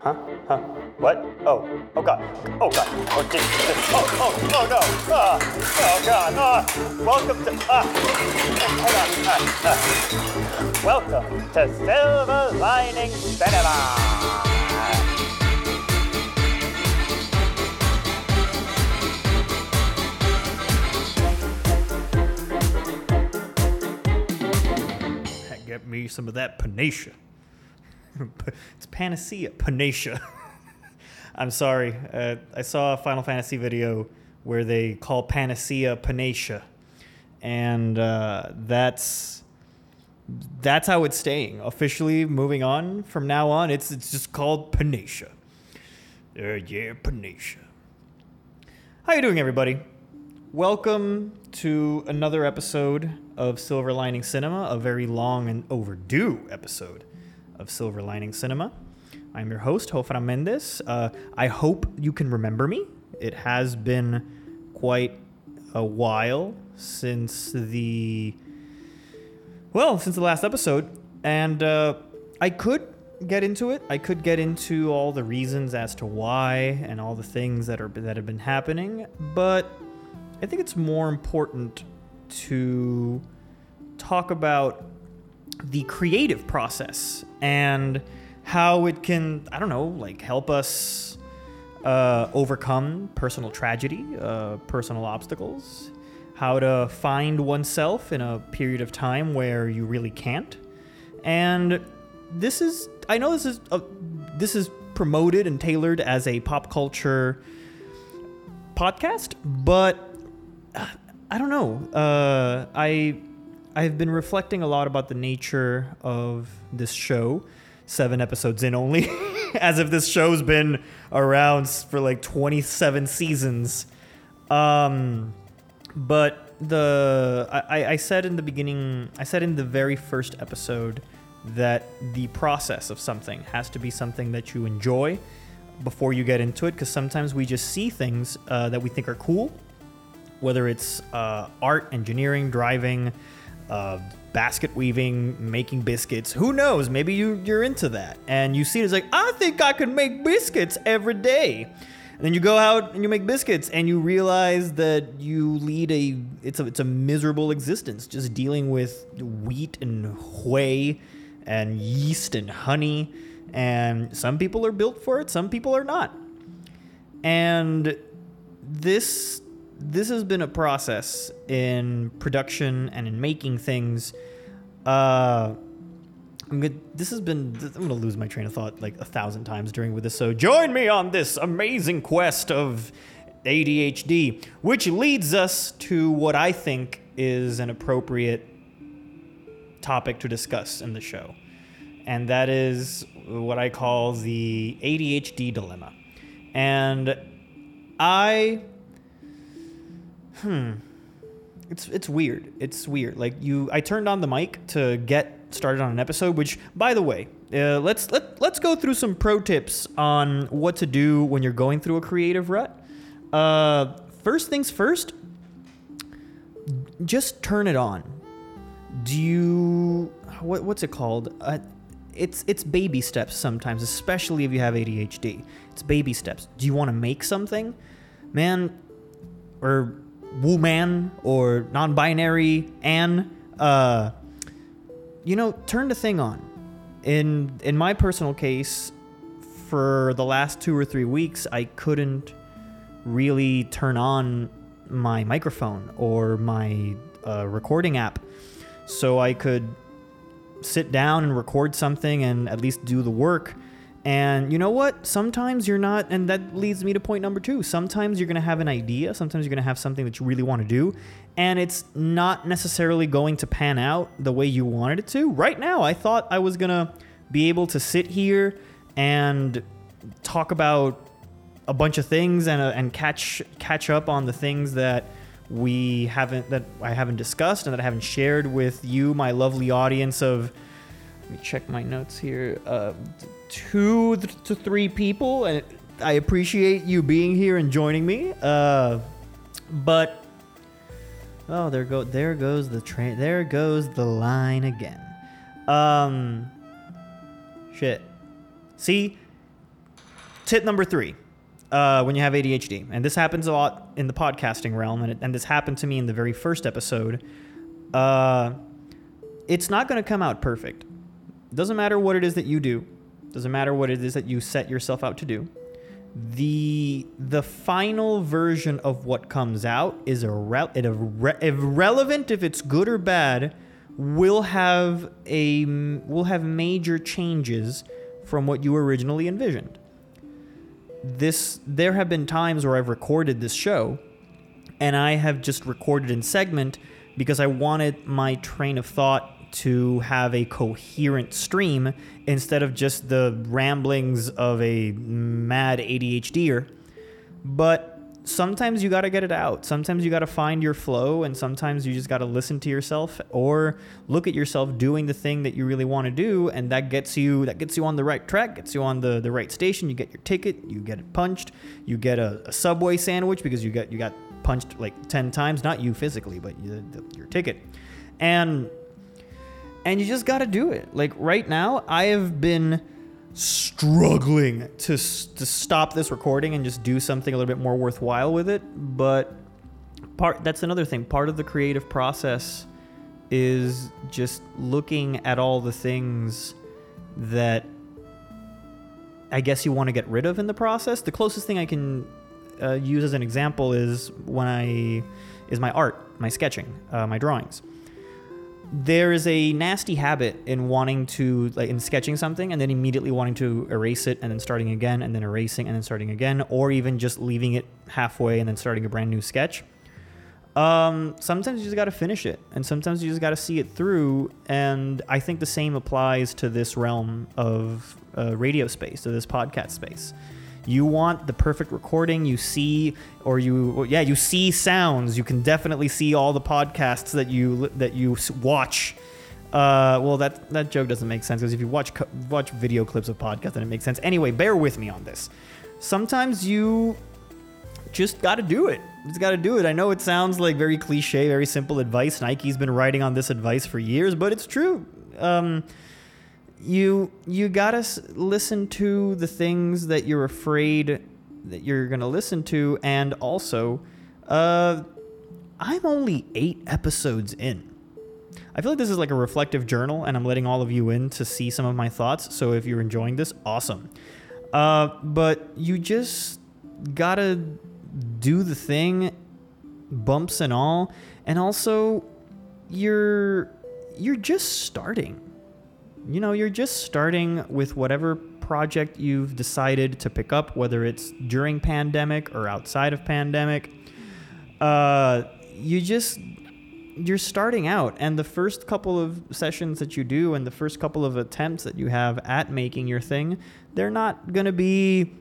Huh? Huh? What? Oh. Oh God. Oh God. Oh Jesus. Oh, oh, oh no. Ah. Oh God. Ah. Welcome to. Ah. Hang on. Ah. Ah. Welcome to Silver Lining Cinema. Get me some of that panacea. it's panacea, panacea. I'm sorry. Uh, I saw a Final Fantasy video where they call panacea panacea, and uh, that's that's how it's staying. Officially, moving on from now on, it's it's just called panacea. Uh, yeah, panacea. How you doing, everybody? Welcome to another episode of Silver Lining Cinema, a very long and overdue episode of Silver Lining Cinema. I'm your host, JoFran Mendes. Uh, I hope you can remember me. It has been quite a while since the well, since the last episode, and uh, I could get into it. I could get into all the reasons as to why and all the things that are that have been happening, but I think it's more important to talk about the creative process and how it can, I don't know, like help us uh, overcome personal tragedy, uh, personal obstacles, how to find oneself in a period of time where you really can't. And this is, I know this is, a, this is promoted and tailored as a pop culture podcast, but uh, I don't know. Uh, I I've been reflecting a lot about the nature of this show. Seven episodes in only, as if this show's been around for like 27 seasons. Um, but the I, I said in the beginning, I said in the very first episode that the process of something has to be something that you enjoy before you get into it, because sometimes we just see things uh, that we think are cool whether it's uh, art, engineering, driving, uh, basket weaving, making biscuits. Who knows? Maybe you, you're into that. And you see it as like, I think I could make biscuits every day. And then you go out and you make biscuits and you realize that you lead a it's a it's a miserable existence just dealing with wheat and whey and yeast and honey and some people are built for it, some people are not. And this this has been a process in production and in making things. Uh, I'm good. This has been. I'm gonna lose my train of thought like a thousand times during with this. So join me on this amazing quest of ADHD, which leads us to what I think is an appropriate topic to discuss in the show, and that is what I call the ADHD dilemma. And I Hmm. It's it's weird. It's weird. Like you, I turned on the mic to get started on an episode. Which, by the way, uh, let's let let's go through some pro tips on what to do when you're going through a creative rut. Uh, first things first. Just turn it on. Do you what what's it called? Uh, it's it's baby steps sometimes, especially if you have ADHD. It's baby steps. Do you want to make something, man, or woman or non-binary and uh, you know turn the thing on. In in my personal case for the last two or three weeks i couldn't really turn on my microphone or my uh, recording app. So i could sit down and record something and at least do the work and you know what? Sometimes you're not, and that leads me to point number two. Sometimes you're going to have an idea, sometimes you're going to have something that you really want to do, and it's not necessarily going to pan out the way you wanted it to. Right now, I thought I was going to be able to sit here and talk about a bunch of things and, uh, and catch catch up on the things that we haven't that I haven't discussed and that I haven't shared with you, my lovely audience of. Let me check my notes here. Uh, two to three people, and I appreciate you being here and joining me. Uh, but oh, there go there goes the train. There goes the line again. Um, shit. See, tip number three uh, when you have ADHD, and this happens a lot in the podcasting realm, and, it, and this happened to me in the very first episode. Uh, it's not going to come out perfect. Doesn't matter what it is that you do. Doesn't matter what it is that you set yourself out to do. The the final version of what comes out is irre- irre- irrelevant if it's good or bad. Will have a will have major changes from what you originally envisioned. This there have been times where I've recorded this show and I have just recorded in segment because I wanted my train of thought to have a coherent stream instead of just the ramblings of a mad ADHDer. But sometimes you got to get it out. Sometimes you got to find your flow and sometimes you just got to listen to yourself or look at yourself doing the thing that you really want to do and that gets you that gets you on the right track, gets you on the the right station, you get your ticket, you get it punched, you get a, a Subway sandwich because you got you got punched like 10 times, not you physically, but you, the, your ticket. And and you just got to do it. Like right now, I have been struggling to to stop this recording and just do something a little bit more worthwhile with it, but part that's another thing. Part of the creative process is just looking at all the things that I guess you want to get rid of in the process. The closest thing I can uh, use as an example is when I is my art, my sketching, uh, my drawings there is a nasty habit in wanting to like in sketching something and then immediately wanting to erase it and then starting again and then erasing and then starting again or even just leaving it halfway and then starting a brand new sketch. Um, sometimes you just got to finish it and sometimes you just got to see it through and i think the same applies to this realm of uh, radio space to this podcast space you want the perfect recording you see or you yeah you see sounds. You can definitely see all the podcasts that you that you watch. Uh, well that that joke doesn't make sense because if you watch watch video clips of podcasts then it makes sense. Anyway bear with me on this. Sometimes you just got to do it. Just got to do it. I know it sounds like very cliche very simple advice. Nike's been writing on this advice for years but it's true. Um, you you gotta listen to the things that you're afraid that you're gonna listen to, and also, uh, I'm only eight episodes in. I feel like this is like a reflective journal, and I'm letting all of you in to see some of my thoughts. So if you're enjoying this, awesome. Uh, but you just gotta do the thing, bumps and all, and also you're you're just starting you know, you're just starting with whatever project you've decided to pick up, whether it's during pandemic or outside of pandemic. Uh, you just you're starting out and the first couple of sessions that you do and the first couple of attempts that you have at making your thing they're not going to be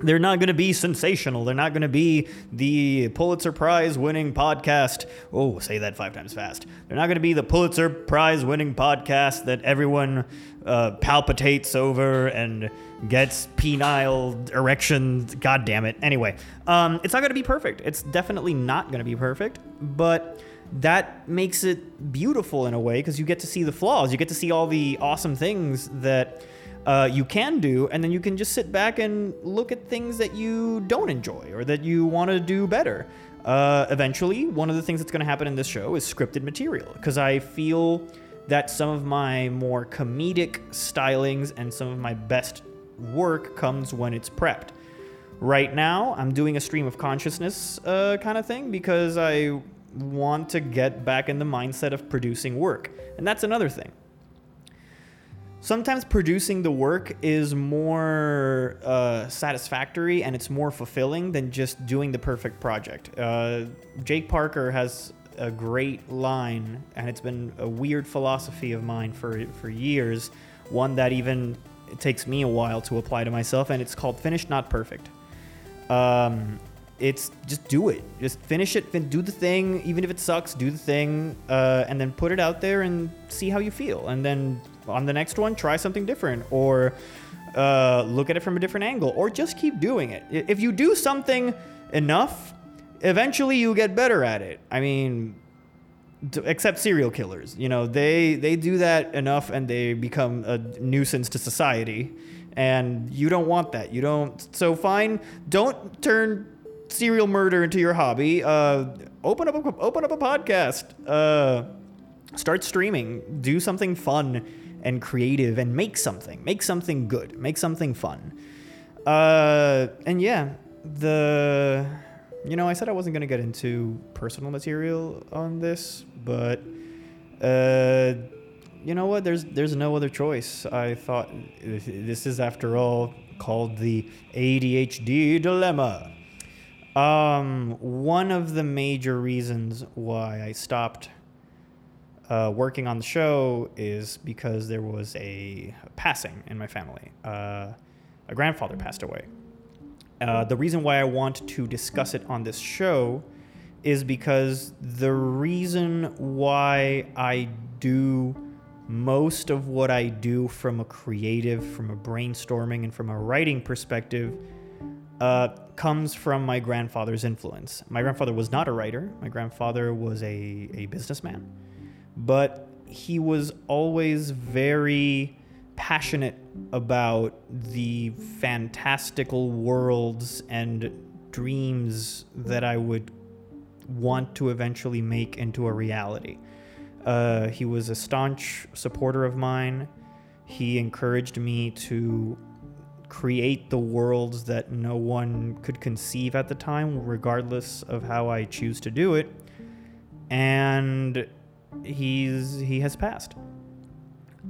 they're not going to be sensational. They're not going to be the Pulitzer Prize winning podcast. Oh, say that five times fast. They're not going to be the Pulitzer Prize winning podcast that everyone uh, palpitates over and gets penile erections. God damn it. Anyway, um, it's not going to be perfect. It's definitely not going to be perfect, but that makes it beautiful in a way because you get to see the flaws. You get to see all the awesome things that uh, you can do, and then you can just sit back and look at things that you don't enjoy or that you want to do better. Uh, eventually, one of the things that's going to happen in this show is scripted material because I feel that some of my more comedic stylings and some of my best work comes when it's prepped. Right now, I'm doing a stream of consciousness uh, kind of thing because I want to get back in the mindset of producing work. And that's another thing sometimes producing the work is more uh, satisfactory and it's more fulfilling than just doing the perfect project. Uh, Jake Parker has a great line, and it's been a weird philosophy of mine for for years. One that even it takes me a while to apply to myself, and it's called "Finished, Not Perfect." Um, it's just do it, just finish it, do the thing, even if it sucks, do the thing, uh, and then put it out there and see how you feel, and then on the next one, try something different or uh, look at it from a different angle or just keep doing it. If you do something enough, eventually you get better at it. I mean, except serial killers, you know, they they do that enough and they become a nuisance to society and you don't want that. You don't. So fine, don't turn serial murder into your hobby. Uh, open up a, open up a podcast. Uh, start streaming. Do something fun and creative, and make something. Make something good. Make something fun. Uh, and yeah, the you know I said I wasn't gonna get into personal material on this, but uh, you know what? There's there's no other choice. I thought this is after all called the ADHD dilemma. Um, one of the major reasons why I stopped uh, working on the show is because there was a passing in my family. Uh, a grandfather passed away. Uh, the reason why I want to discuss it on this show is because the reason why I do most of what I do from a creative, from a brainstorming, and from a writing perspective uh, comes from my grandfather's influence. My grandfather was not a writer, my grandfather was a, a businessman, but he was always very passionate about the fantastical worlds and dreams that I would want to eventually make into a reality. Uh, he was a staunch supporter of mine. He encouraged me to create the worlds that no one could conceive at the time, regardless of how I choose to do it. And he's he has passed.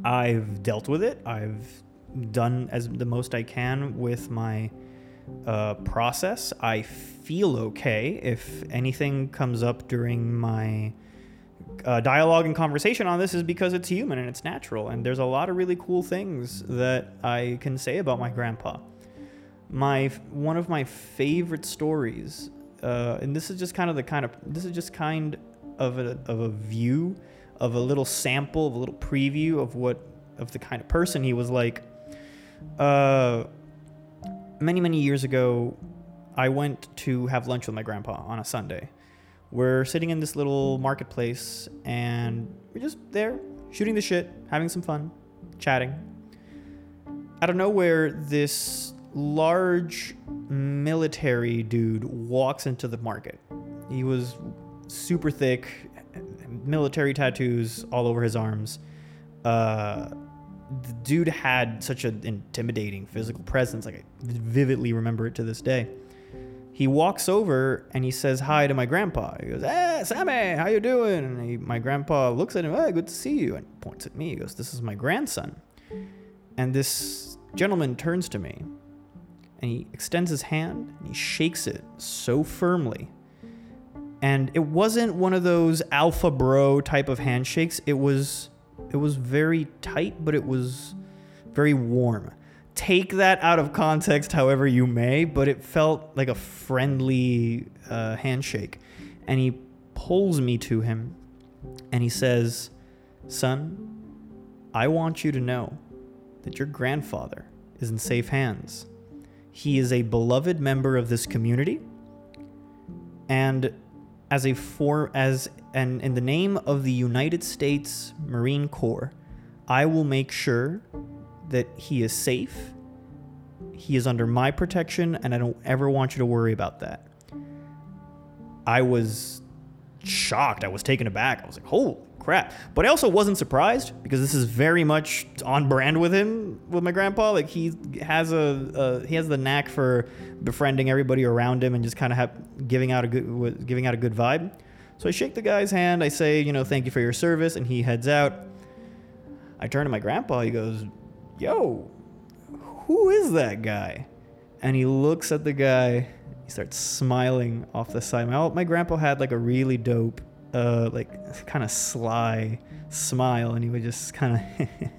I've dealt with it. I've done as the most I can with my uh, process. I feel okay. If anything comes up during my uh, dialogue and conversation on this is because it's human and it's natural. And there's a lot of really cool things that I can say about my grandpa. My one of my favorite stories, uh, and this is just kind of the kind of this is just kind of a, of a view of a little sample of a little preview of what of the kind of person he was like. Uh, many many years ago, I went to have lunch with my grandpa on a Sunday we're sitting in this little marketplace and we're just there shooting the shit, having some fun, chatting. Out of nowhere, this large military dude walks into the market. He was super thick, military tattoos all over his arms. Uh, the dude had such an intimidating physical presence. Like I vividly remember it to this day he walks over and he says hi to my grandpa. He goes, "Hey, Sammy, how you doing?" And he, my grandpa looks at him, "Hey, good to see you," and points at me. He goes, "This is my grandson." And this gentleman turns to me, and he extends his hand and he shakes it so firmly. And it wasn't one of those alpha bro type of handshakes. It was, it was very tight, but it was very warm take that out of context however you may, but it felt like a friendly uh, handshake. And he pulls me to him and he says, Son, I want you to know that your grandfather is in safe hands. He is a beloved member of this community. And as a for as and in the name of the United States Marine Corps, I will make sure that he is safe. He is under my protection, and I don't ever want you to worry about that. I was shocked. I was taken aback. I was like, holy crap. But I also wasn't surprised because this is very much on brand with him, with my grandpa. Like he has a, a he has the knack for befriending everybody around him and just kind of giving out a good giving out a good vibe. So I shake the guy's hand. I say, you know, thank you for your service, and he heads out. I turn to my grandpa. He goes, yo, who is that guy? And he looks at the guy. He starts smiling off the side. My, my grandpa had like a really dope, like kind of sly smile, and he would just kind of,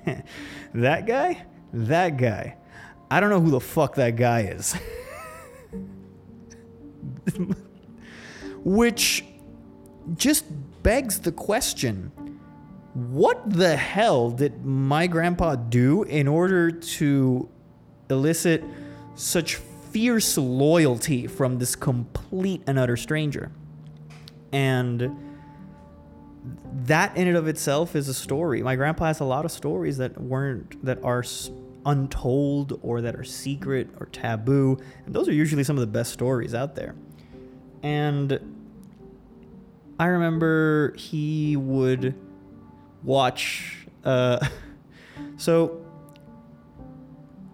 that guy, that guy. I don't know who the fuck that guy is. Which just begs the question what the hell did my grandpa do in order to elicit such fierce loyalty from this complete and utter stranger? And that in and of itself is a story. My grandpa has a lot of stories that weren't that are untold or that are secret or taboo. And those are usually some of the best stories out there. And I remember he would watch. Uh, so,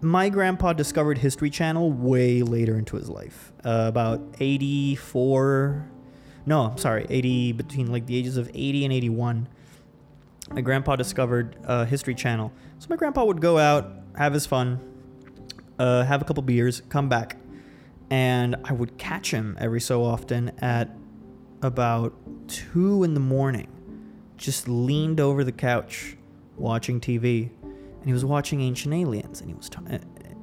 my grandpa discovered History Channel way later into his life, uh, about 84. No, I'm sorry, 80, between like the ages of 80 and 81. My grandpa discovered uh, History Channel. So, my grandpa would go out, have his fun, uh, have a couple beers, come back. And I would catch him every so often at about two in the morning, just leaned over the couch watching TV, and he was watching Ancient Aliens, and he was ta-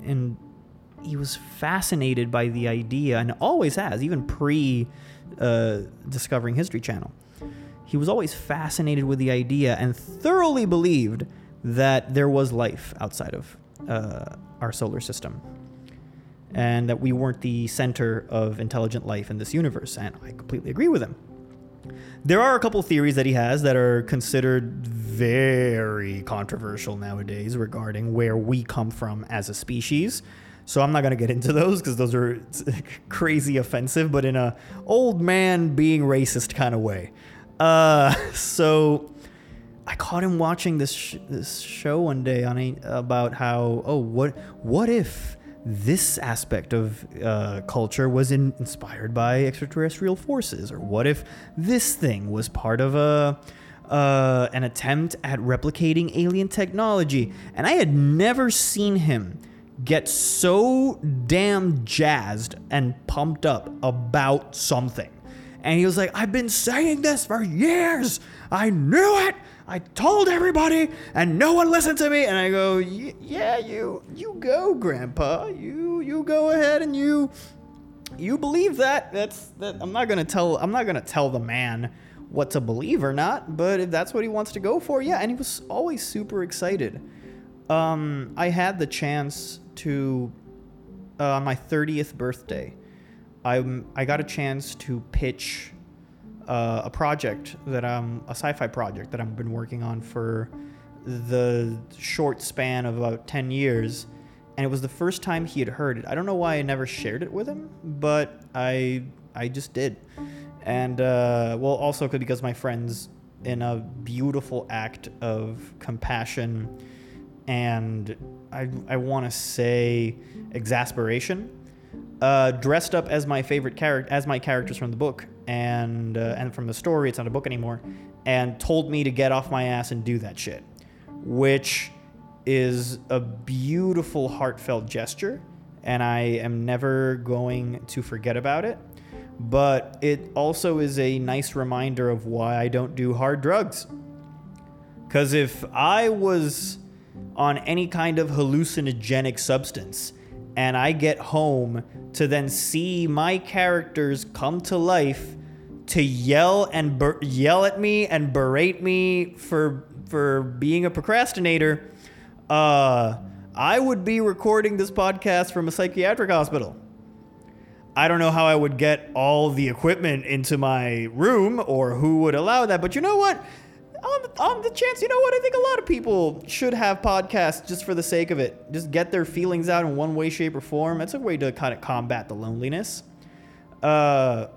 and he was fascinated by the idea, and always has, even pre uh, discovering History Channel. He was always fascinated with the idea and thoroughly believed that there was life outside of uh, our solar system and that we weren't the center of intelligent life in this universe. And I completely agree with him. There are a couple theories that he has that are considered very controversial nowadays regarding where we come from as a species. So I'm not going to get into those because those are crazy offensive, but in a old man being racist kind of way. Uh, so I caught him watching this sh- this show one day on a, about how oh what what if this aspect of uh, culture was in, inspired by extraterrestrial forces, or what if this thing was part of a uh, an attempt at replicating alien technology? And I had never seen him get so damn jazzed and pumped up about something. And he was like, I've been saying this for years. I knew it. I told everybody, and no one listened to me. And I go, yeah, you, you go, Grandpa. You, you go ahead and you, you believe that. That's that. I'm not gonna tell. I'm not gonna tell the man what to believe or not. But if that's what he wants to go for, yeah. And he was always super excited. Um, I had the chance to, uh, on my 30th birthday, I I got a chance to pitch uh, a project that I'm a sci-fi project that I've been working on for the short span of about 10 years and it was the first time he had heard it. I don't know why I never shared it with him, but I I just did. And uh, well, also because my friends, in a beautiful act of compassion and I I want to say exasperation, uh, dressed up as my favorite character, as my characters from the book and uh, and from the story. It's not a book anymore, and told me to get off my ass and do that shit, which is a beautiful, heartfelt gesture, and I am never going to forget about it. But it also is a nice reminder of why I don't do hard drugs. Because if I was on any kind of hallucinogenic substance, and I get home to then see my characters come to life to yell and ber- yell at me and berate me for for being a procrastinator, uh, I would be recording this podcast from a psychiatric hospital. I don't know how I would get all the equipment into my room or who would allow that, but you know what? On the, on the chance, you know what? I think a lot of people should have podcasts just for the sake of it. Just get their feelings out in one way, shape, or form. It's a way to kind of combat the loneliness. Uh,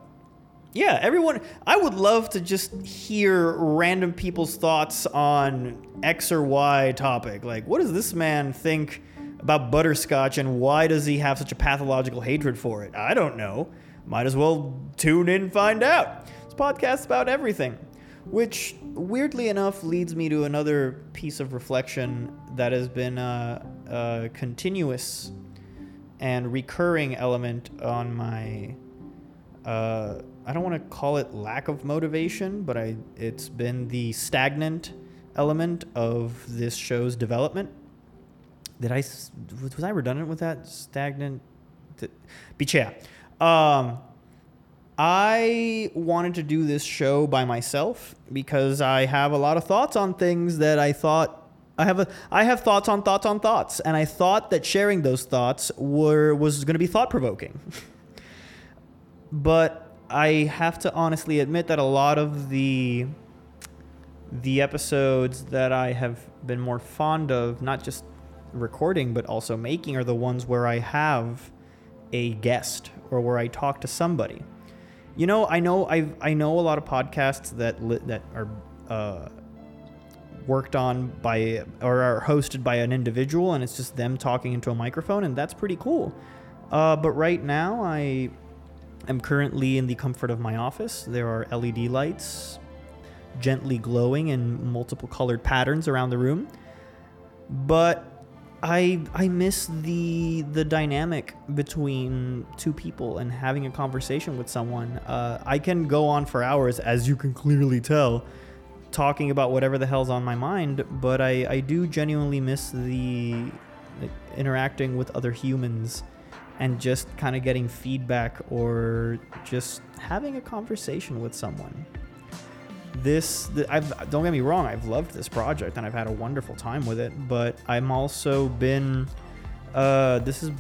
yeah, everyone. I would love to just hear random people's thoughts on X or Y topic. Like, what does this man think about butterscotch, and why does he have such a pathological hatred for it? I don't know. Might as well tune in and find out. This podcast's about everything. Which, weirdly enough, leads me to another piece of reflection that has been a, a continuous and recurring element on my. Uh, I don't want to call it lack of motivation, but I it's been the stagnant element of this show's development. Did I was I redundant with that? Stagnant. Bichea. Um, I wanted to do this show by myself because I have a lot of thoughts on things that I thought I have a I have thoughts on thoughts on thoughts and I thought that sharing those thoughts were was going to be thought provoking. but I have to honestly admit that a lot of the the episodes that I have been more fond of, not just recording but also making are the ones where I have a guest or where I talk to somebody. You know, I know I I know a lot of podcasts that li- that are uh, worked on by or are hosted by an individual, and it's just them talking into a microphone, and that's pretty cool. Uh, but right now, I am currently in the comfort of my office. There are LED lights gently glowing in multiple colored patterns around the room, but I I miss the the dynamic between two people and having a conversation with someone. Uh, I can go on for hours, as you can clearly tell, talking about whatever the hell's on my mind. But I I do genuinely miss the like, interacting with other humans and just kind of getting feedback or just having a conversation with someone this I've don't get me wrong I've loved this project and I've had a wonderful time with it but I'm also been uh this is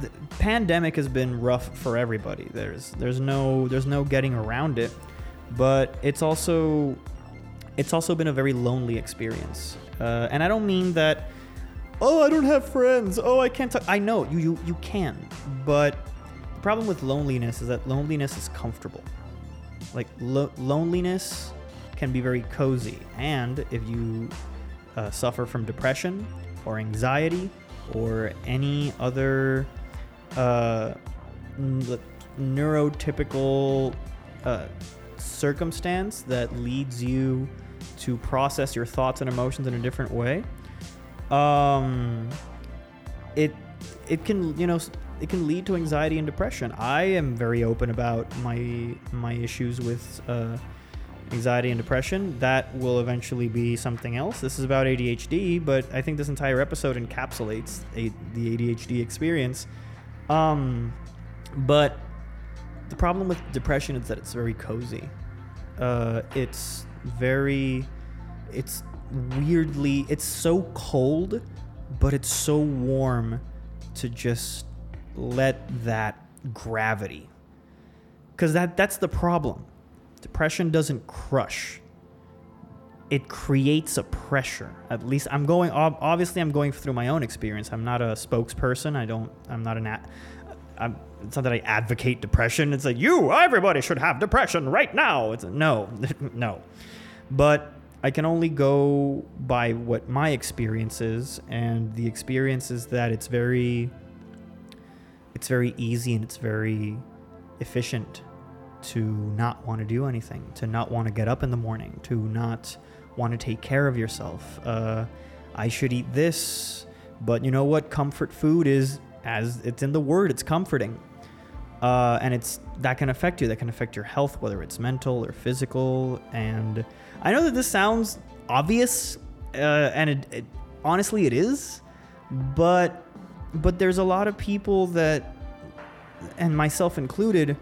the pandemic has been rough for everybody. There's there's no there's no getting around it but it's also it's also been a very lonely experience. Uh, and I don't mean that oh I don't have friends. Oh I can't talk. I know you you, you can but the problem with loneliness is that loneliness is comfortable. Like lo- loneliness can be very cozy. And if you uh, suffer from depression or anxiety or any other uh, neurotypical uh, circumstance that leads you to process your thoughts and emotions in a different way, um, it it can you know it can lead to anxiety and depression. I am very open about my my issues with uh, anxiety and depression. That will eventually be something else. This is about ADHD, but I think this entire episode encapsulates a, the ADHD experience. Um, but the problem with depression is that it's very cozy. Uh, it's very, it's weirdly, it's so cold, but it's so warm to just let that gravity. Because that, that's the problem Depression doesn't crush. It creates a pressure. At least I'm going. Obviously, I'm going through my own experience. I'm not a spokesperson. I don't. I'm not an. I'm, it's not that I advocate depression. It's like you, everybody should have depression right now. It's no, no. But I can only go by what my experience is, and the experience is that it's very, it's very easy and it's very efficient to not want to do anything, to not want to get up in the morning, to not want to take care of yourself. Uh, I should eat this, but you know what? Comfort food is, as it's in the word, it's comforting. Uh, and it's that can affect you. That can affect your health, whether it's mental or physical. And I know that this sounds obvious, uh, and it, it, honestly, it is. But but there's a lot of people that, and myself included,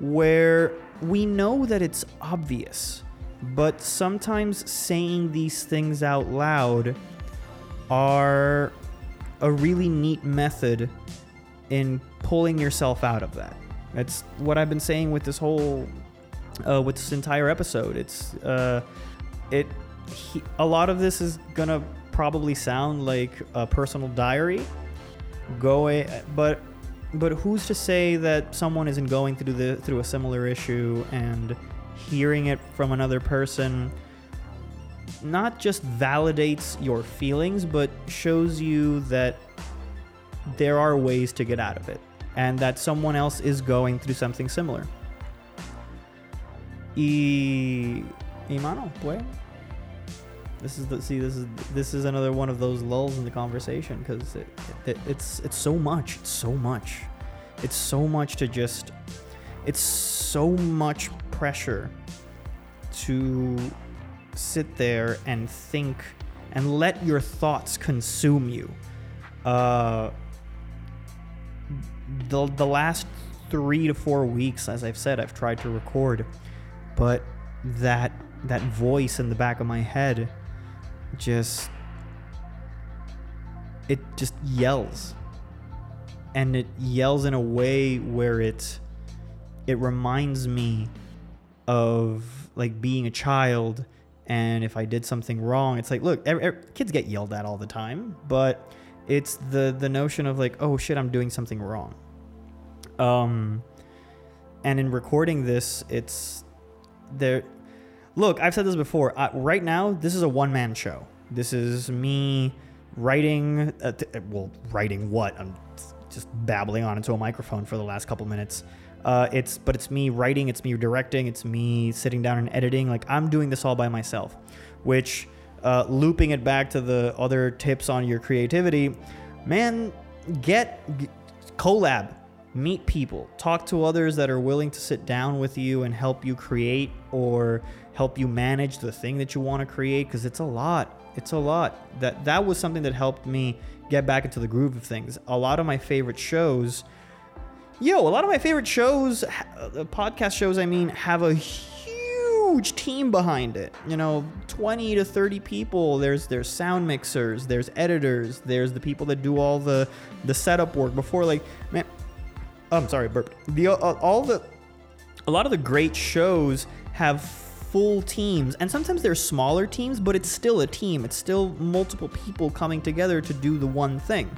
where we know that it's obvious, but sometimes saying these things out loud are a really neat method in pulling yourself out of that. That's what I've been saying with this whole, uh, with this entire episode. It's, uh, it, he, a lot of this is gonna probably sound like a personal diary, Go, going, but but who's to say that someone isn't going through the through a similar issue and hearing it from another person not just validates your feelings but shows you that there are ways to get out of it and that someone else is going through something similar. Y, y mano, pues, this is the see. This is this is another one of those lulls in the conversation because it, it, it's it's so much. It's so much. It's so much to just. It's so much pressure to sit there and think and let your thoughts consume you. Uh, the the last three to four weeks, as I've said, I've tried to record, but that that voice in the back of my head just it just yells and it yells in a way where it it reminds me of like being a child and if i did something wrong it's like look every, every, kids get yelled at all the time but It's the the notion of like, oh shit, I'm doing something wrong. Um, and in recording this, it's there. Look, I've said this before. Uh, right now, this is a one man show. This is me writing. Uh, th- well, writing what? I'm just babbling on into a microphone for the last couple minutes. Uh, it's but it's me writing, it's me directing, it's me sitting down and editing. Like I'm doing this all by myself, which uh, looping it back to the other tips on your creativity, man, get collab, meet people, talk to others that are willing to sit down with you and help you create or help you manage the thing that you want to create because it's a lot. It's a lot. That that was something that helped me get back into the groove of things. A lot of my favorite shows Yo, a lot of my favorite shows, podcast shows, I mean, have a huge team behind it. You know, 20 to 30 people. There's there's sound mixers, there's editors, there's the people that do all the the setup work before. Like, man, oh, I'm sorry, burped. The uh, all the a lot of the great shows have full teams and sometimes they're smaller teams but it's still a team it's still multiple people coming together to do the one thing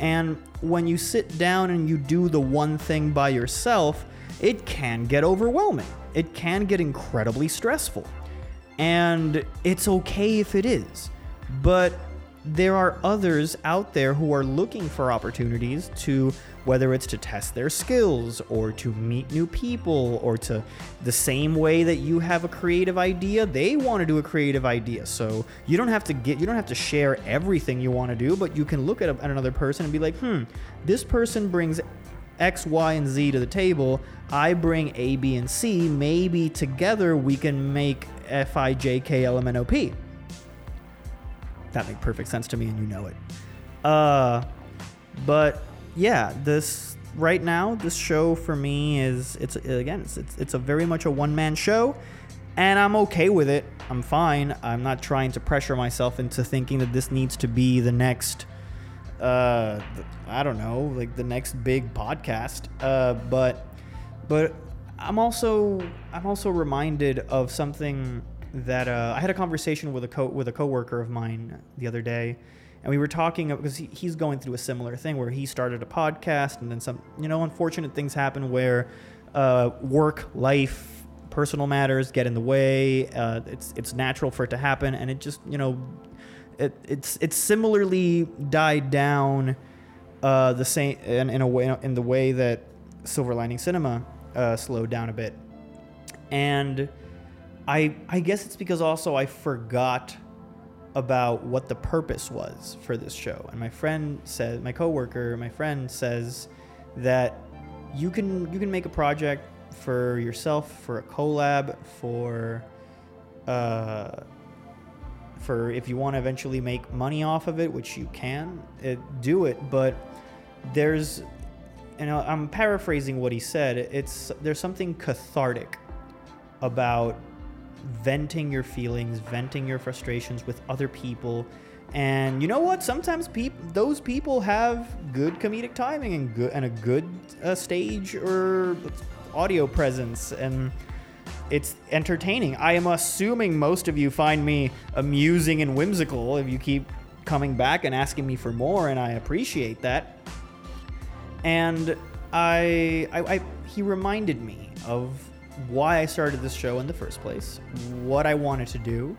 and when you sit down and you do the one thing by yourself, it can get overwhelming. It can get incredibly stressful. And it's okay if it is. But there are others out there who are looking for opportunities to whether it's to test their skills or to meet new people or to the same way that you have a creative idea they want to do a creative idea so you don't have to get you don't have to share everything you want to do but you can look at, a, at another person and be like hmm this person brings X, Y, and Z to the table. I bring A, B, and C. Maybe together we can make F, I, J, K, L, M, N, O, P that make perfect sense to me and you know it. Uh, but yeah, this right now, this show for me is it's again it's it's, it's a very much a one man show, and I'm okay with it. I'm fine. I'm not trying to pressure myself into thinking that this needs to be the next. Uh, I don't know, like the next big podcast. Uh, but but I'm also I'm also reminded of something that uh, I had a conversation with a co- with a coworker of mine the other day, and we were talking because he, he's going through a similar thing where he started a podcast, and then some you know unfortunate things happen where uh, work, life, personal matters get in the way. Uh, it's it's natural for it to happen, and it just you know it it's it's similarly died down uh, the same in, in a way in the way that Silver Lining Cinema uh, slowed down a bit, and I I guess it's because also I forgot about what the purpose was for this show. And my friend said, my coworker, my friend says that you can you can make a project for yourself, for a collab, for uh, for if you want to eventually make money off of it, which you can, it, do it. But there's, and I'm paraphrasing what he said. It's there's something cathartic about venting your feelings, venting your frustrations with other people. And you know what? Sometimes peop- those people have good comedic timing and good and a good uh, stage or audio presence, and it's entertaining. I am assuming most of you find me amusing and whimsical if you keep coming back and asking me for more, and I appreciate that. And I, I, I he reminded me of why I started this show in the first place, what I wanted to do,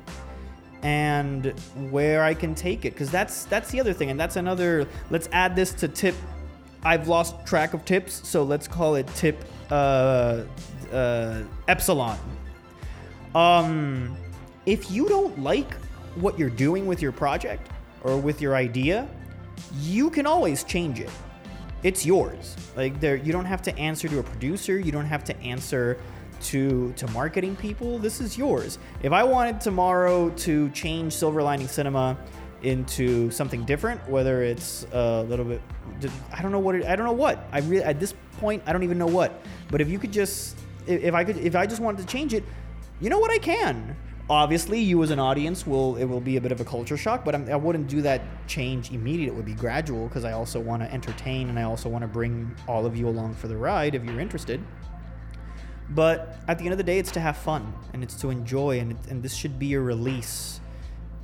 and where I can take it. Because that's that's the other thing, and that's another. Let's add this to tip. I've lost track of tips, so let's call it tip uh, uh, epsilon. Um, if you don't like what you're doing with your project or with your idea, you can always change it. It's yours. Like there, you don't have to answer to a producer. You don't have to answer to to marketing people this is yours. If i wanted tomorrow to change silver lining cinema into something different whether it's a little bit i don't know what it, i don't know what. I really at this point i don't even know what. But if you could just if i could if i just wanted to change it you know what i can. Obviously you as an audience will it will be a bit of a culture shock but I'm, i would not do that change immediate. It would be gradual because i also want to entertain and i also want to bring all of you along for the ride if you're interested but at the end of the day, it's to have fun and it's to enjoy, and, it, and this should be a release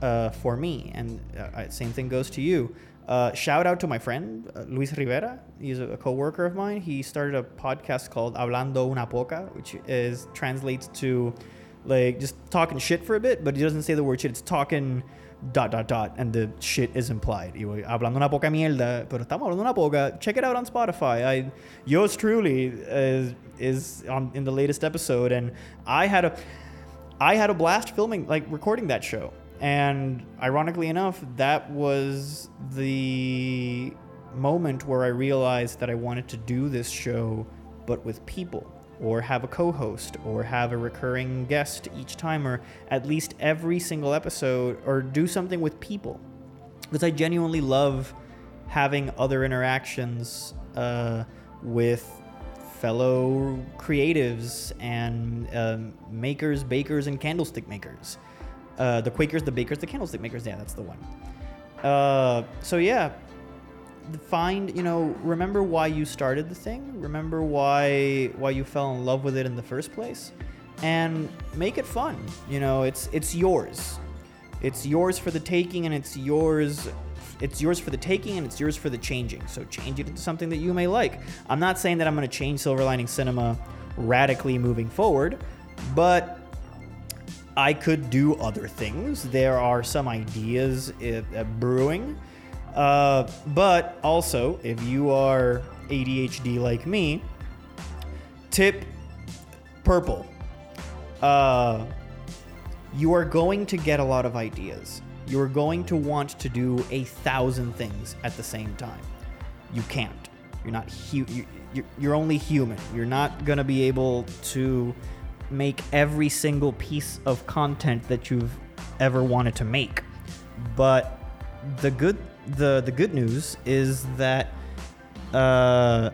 uh, for me. And uh, same thing goes to you. Uh, shout out to my friend uh, Luis Rivera. He's a, a coworker of mine. He started a podcast called Hablando una poca, which is translates to like just talking shit for a bit, but he doesn't say the word shit. It's talking dot dot dot, and the shit is implied. Hablando una poca mierda, pero estamos hablando una poca. Check it out on Spotify. I yours truly is is on in the latest episode, and I had a I had a blast filming like recording that show. And ironically enough, that was the moment where I realized that I wanted to do this show, but with people, or have a co host, or have a recurring guest each time, or at least every single episode, or do something with people. Because I genuinely love having other interactions uh, with fellow creatives and um, makers, bakers, and candlestick makers. Uh, the Quakers, the Bakers, the Candlestick Makers. Yeah, that's the one. Uh, so yeah, find you know remember why you started the thing. Remember why why you fell in love with it in the first place, and make it fun. You know, it's it's yours. It's yours for the taking, and it's yours. It's yours for the taking, and it's yours for the changing. So change it into something that you may like. I'm not saying that I'm going to change Silver Lining Cinema radically moving forward, but I could do other things. There are some ideas uh, brewing. Uh, but also, if you are ADHD like me, tip purple. Uh, you are going to get a lot of ideas. You are going to want to do a thousand things at the same time. You can't. You're not hu- you're, you're only human. You're not going to be able to make every single piece of content that you've ever wanted to make. But the good the the good news is that uh,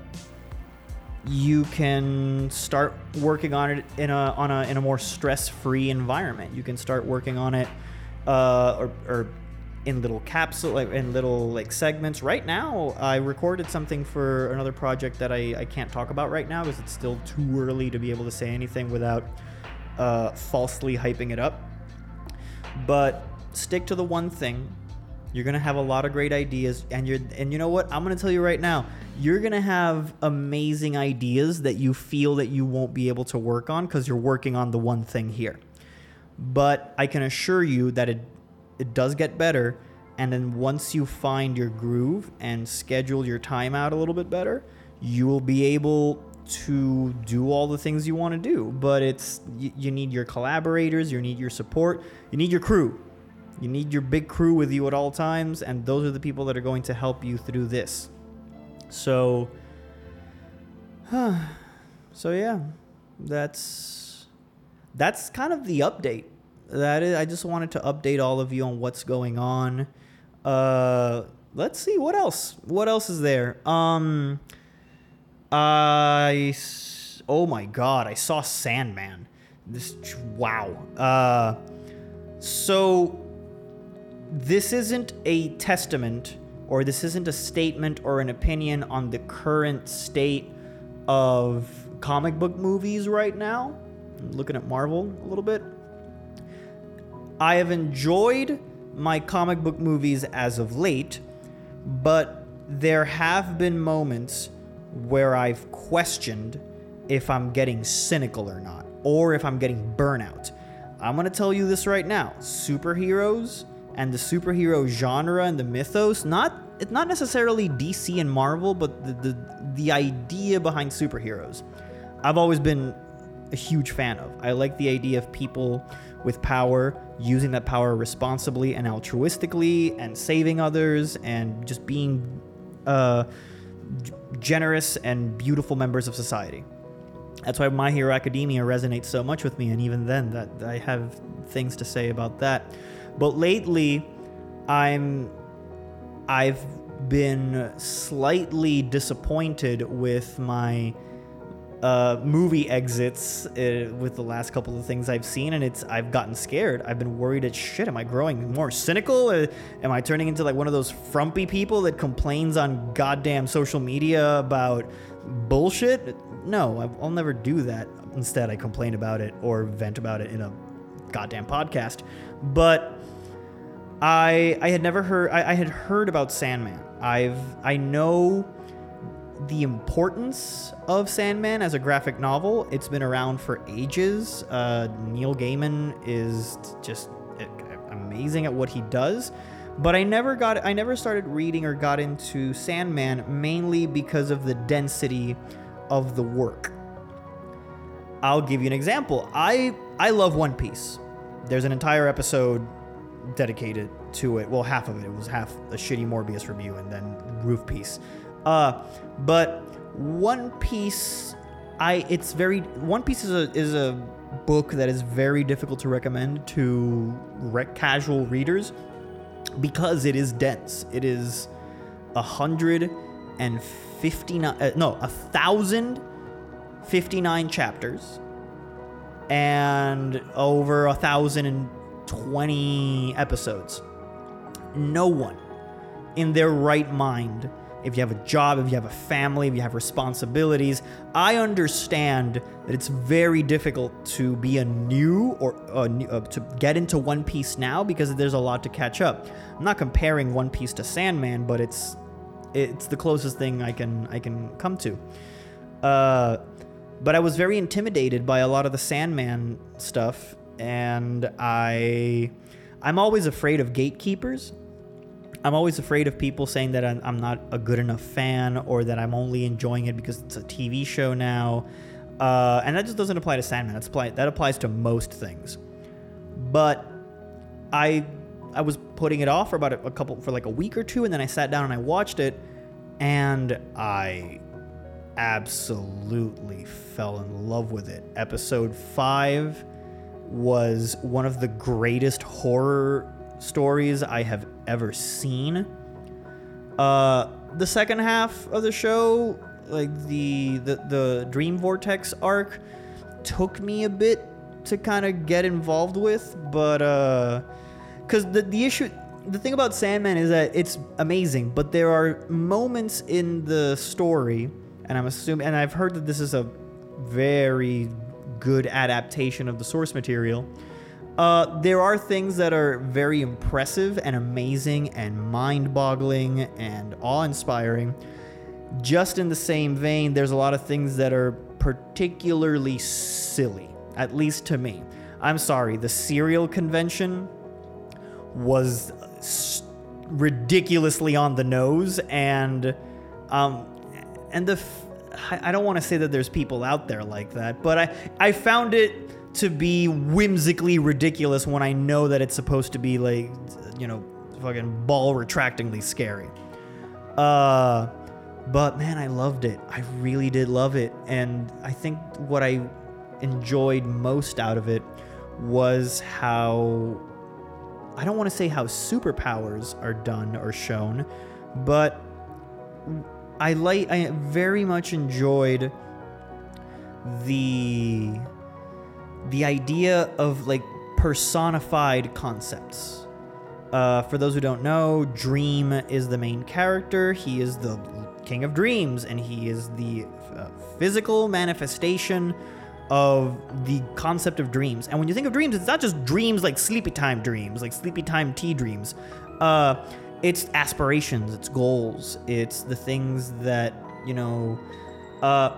you can start working on it in a on a in a more stress-free environment. You can start working on it uh, or, or in little capsule like in little like segments right now i recorded something for another project that i, I can't talk about right now because it's still too early to be able to say anything without uh, falsely hyping it up but stick to the one thing you're gonna have a lot of great ideas and you're and you know what i'm gonna tell you right now you're gonna have amazing ideas that you feel that you won't be able to work on because you're working on the one thing here but i can assure you that it it does get better. And then once you find your groove and schedule your time out a little bit better, you will be able to do all the things you want to do. But it's you, you need your collaborators, you need your support, you need your crew. You need your big crew with you at all times, and those are the people that are going to help you through this. So, so yeah, that's that's kind of the update that is, I just wanted to update all of you on what's going on. Uh, let's see what else. What else is there? Um, I oh my god, I saw Sandman. This wow. Uh, so this isn't a testament or this isn't a statement or an opinion on the current state of comic book movies right now. I'm looking at Marvel a little bit. I have enjoyed my comic book movies as of late, but there have been moments where I've questioned if I'm getting cynical or not, or if I'm getting burnout. I'm gonna tell you this right now superheroes and the superhero genre and the mythos, not it's not necessarily DC and Marvel, but the, the, the idea behind superheroes. I've always been a huge fan of. I like the idea of people with power using that power responsibly and altruistically and saving others and just being uh, generous and beautiful members of society. That's why My Hero Academia resonates so much with me, and even then, that I have things to say about that. But lately, I'm I've been slightly disappointed with my uh, movie exits uh, with the last couple of things I've seen, and it's I've gotten scared. I've been worried at shit. Am I growing more cynical? Uh, am I turning into like one of those frumpy people that complains on goddamn social media about bullshit? No, I'll never do that. Instead, I complain about it or vent about it in a goddamn podcast. But I I had never heard I, I had heard about Sandman I've I know the importance of Sandman as a graphic novel. It's been around for ages. Uh, Neil Gaiman is just amazing at what he does. But I never got I never started reading or got into Sandman mainly because of the density of the work. I'll give you an example. I I love One Piece. There's an entire episode dedicated to it. Well, half of it. It was half a shitty Morbius review and then Roof Piece. Uh, but One Piece, I it's very One Piece is a is a book that is very difficult to recommend to casual readers because it is dense. It is a hundred and fifty nine. Uh, no, a thousand fifty nine chapters and over a thousand and twenty episodes. No one in their right mind if you have a job, if you have a family, if you have responsibilities. I understand that it's very difficult to be a new or uh, new, uh, to get into One Piece now because there's a lot to catch up. I'm not comparing One Piece to Sandman, but it's it's the closest thing I can I can come to. Uh, but I was very intimidated by a lot of the Sandman stuff, and I I'm always afraid of gatekeepers I'm always afraid of people saying that I'm, not a good enough fan or that I'm only enjoying it because it's a TV show now. Uh, and that just doesn't apply to Sandman. That's apply, that applies to most things. But I I was putting it off for about a, a couple for like a week or two, and then I sat down and I watched it, and I absolutely fell in love with it. Episode five was one of the greatest horror stories I have ever seen. Uh, the second half of the show, like the the, the Dream Vortex arc, took me a bit to kind of get involved with, but uh, because the the issue. The thing about Sandman is that it's amazing, but there are moments in the story, and I'm assuming, and I've heard that this is a very good adaptation of the source material uh, there are things that are very impressive and amazing and mind boggling and awe inspiring. Just in the same vein, there's a lot of things that are particularly silly, at least to me. I'm sorry, the cereal convention was ridiculously on the nose and um and the f- I don't want to say that there's people out there like that, but I I found it to be whimsically ridiculous when I know that it's supposed to be like, you know, fucking ball retractingly scary. Uh, but man, I loved it. I really did love it. And I think what I enjoyed most out of it was how I don't want to say how superpowers are done or shown, but I like I very much enjoyed the the idea of like personified concepts. Uh, for those who don't know, Dream is the main character. He is the king of dreams, and he is the uh, physical manifestation of the concept of dreams. And when you think of dreams, it's not just dreams like sleepy time dreams, like sleepy time tea dreams. Uh, it's aspirations, it's goals, it's the things that, you know, uh,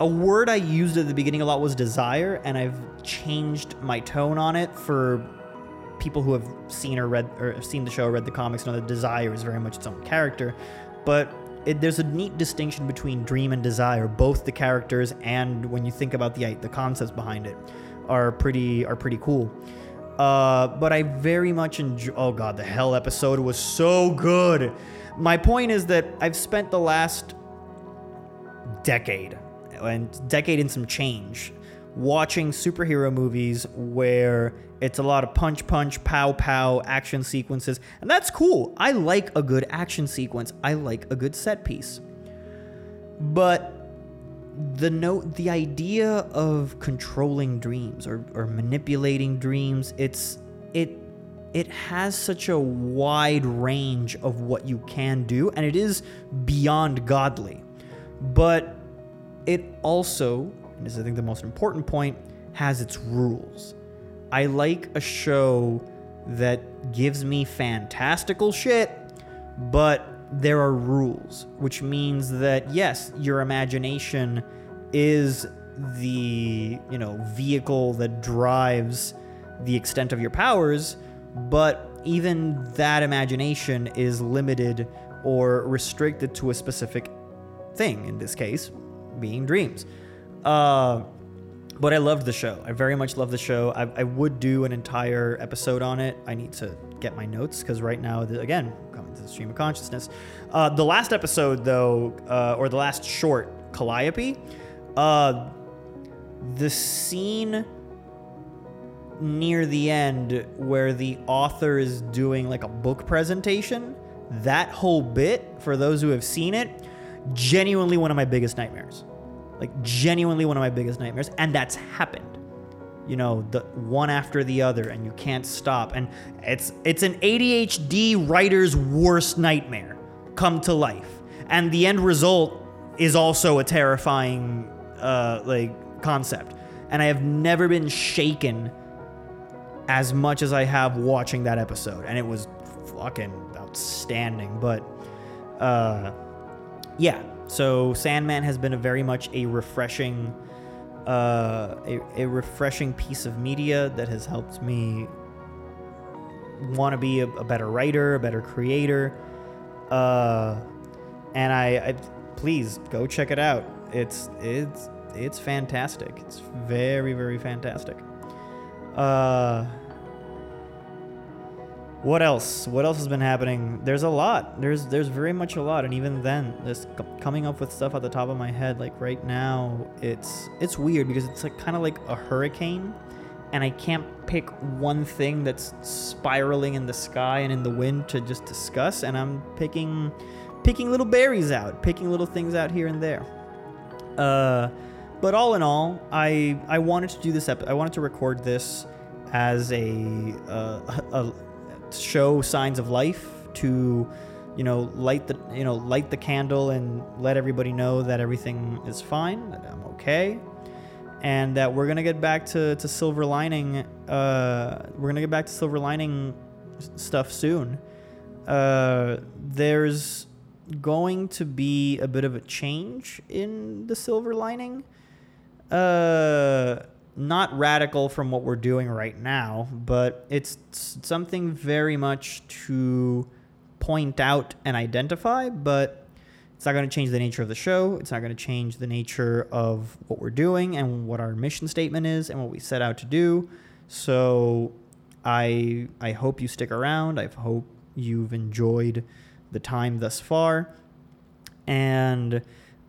a word I used at the beginning a lot was desire, and I've changed my tone on it for people who have seen or read or have seen the show or read the comics know that desire is very much its own character. But it, there's a neat distinction between dream and desire. Both the characters and when you think about the the concepts behind it are pretty are pretty cool. Uh, but I very much enjoy. Oh god, the hell episode was so good. My point is that I've spent the last decade and decade and some change watching superhero movies where it's a lot of punch punch pow pow action sequences and that's cool i like a good action sequence i like a good set piece but the note the idea of controlling dreams or, or manipulating dreams it's it it has such a wide range of what you can do and it is beyond godly but it also, and this is I think the most important point, has its rules. I like a show that gives me fantastical shit, but there are rules, which means that yes, your imagination is the you know vehicle that drives the extent of your powers, but even that imagination is limited or restricted to a specific thing. In this case, being dreams. Uh, but I loved the show. I very much love the show. I, I, would do an entire episode on it. I need to get my notes because right now, again, the stream of consciousness. Uh, the last episode, though, uh, or the last short, Calliope, uh, the scene near the end where the author is doing like a book presentation, that whole bit, for those who have seen it, genuinely one of my biggest nightmares. Like genuinely one of my biggest nightmares, and that's happened. You know, the one after the other, and you can't stop. And it's it's an ADHD writer's worst nightmare come to life. And the end result is also a terrifying uh, like concept. And I have never been shaken as much as I have watching that episode. And it was fucking outstanding. But uh yeah, so Sandman has been a very much a refreshing, uh, a, a refreshing piece of media that has helped me want to be a, a, better writer, a better creator. Uh, and I, I, please go check it out. It's it's it's fantastic. It's very very fantastic. Uh, what else? What else has been happening? There's a lot. There's there's very much a lot, and even then, just coming up with stuff at the top of my head, like right now, it's it's weird because it's like kind of like a hurricane, and I can't pick one thing that's spiraling in the sky and in the wind to just discuss, and I'm picking picking little berries out, picking little things out here and there. Uh, but all in all, I I wanted to do this. Ep- I wanted to record this as a, uh, a show signs of life to you know light the you know light the candle and let everybody know that everything is fine that i'm okay and that we're gonna get back to, to silver lining uh, we're gonna get back to silver lining stuff soon. Uh, there's going to be a bit of a change in the silver lining. Uh, not radical from what we're doing right now, but it's something very much to point out and identify, but it's not going to change the nature of the show. It's not going to change the nature of what we're doing and what our mission statement is and what we set out to do. So I I hope you stick around. I hope you've enjoyed the time thus far and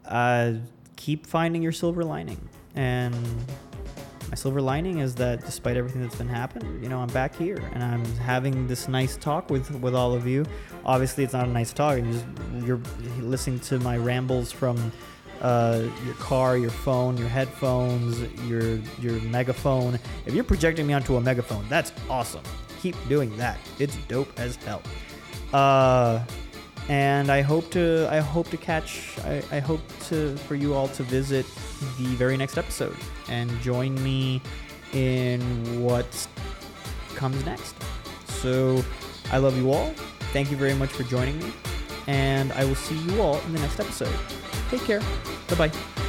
uh, keep finding your silver lining and my silver lining is that despite everything that's been happening, you know, I'm back here and I'm having this nice talk with with all of you. Obviously, it's not a nice talk. You're, just, you're listening to my rambles from uh, your car, your phone, your headphones, your your megaphone. If you're projecting me onto a megaphone, that's awesome. Keep doing that. It's dope as hell. Uh, and I hope to I hope to catch I, I hope to for you all to visit the very next episode and join me in what comes next. So I love you all. Thank you very much for joining me. And I will see you all in the next episode. Take care. Bye bye.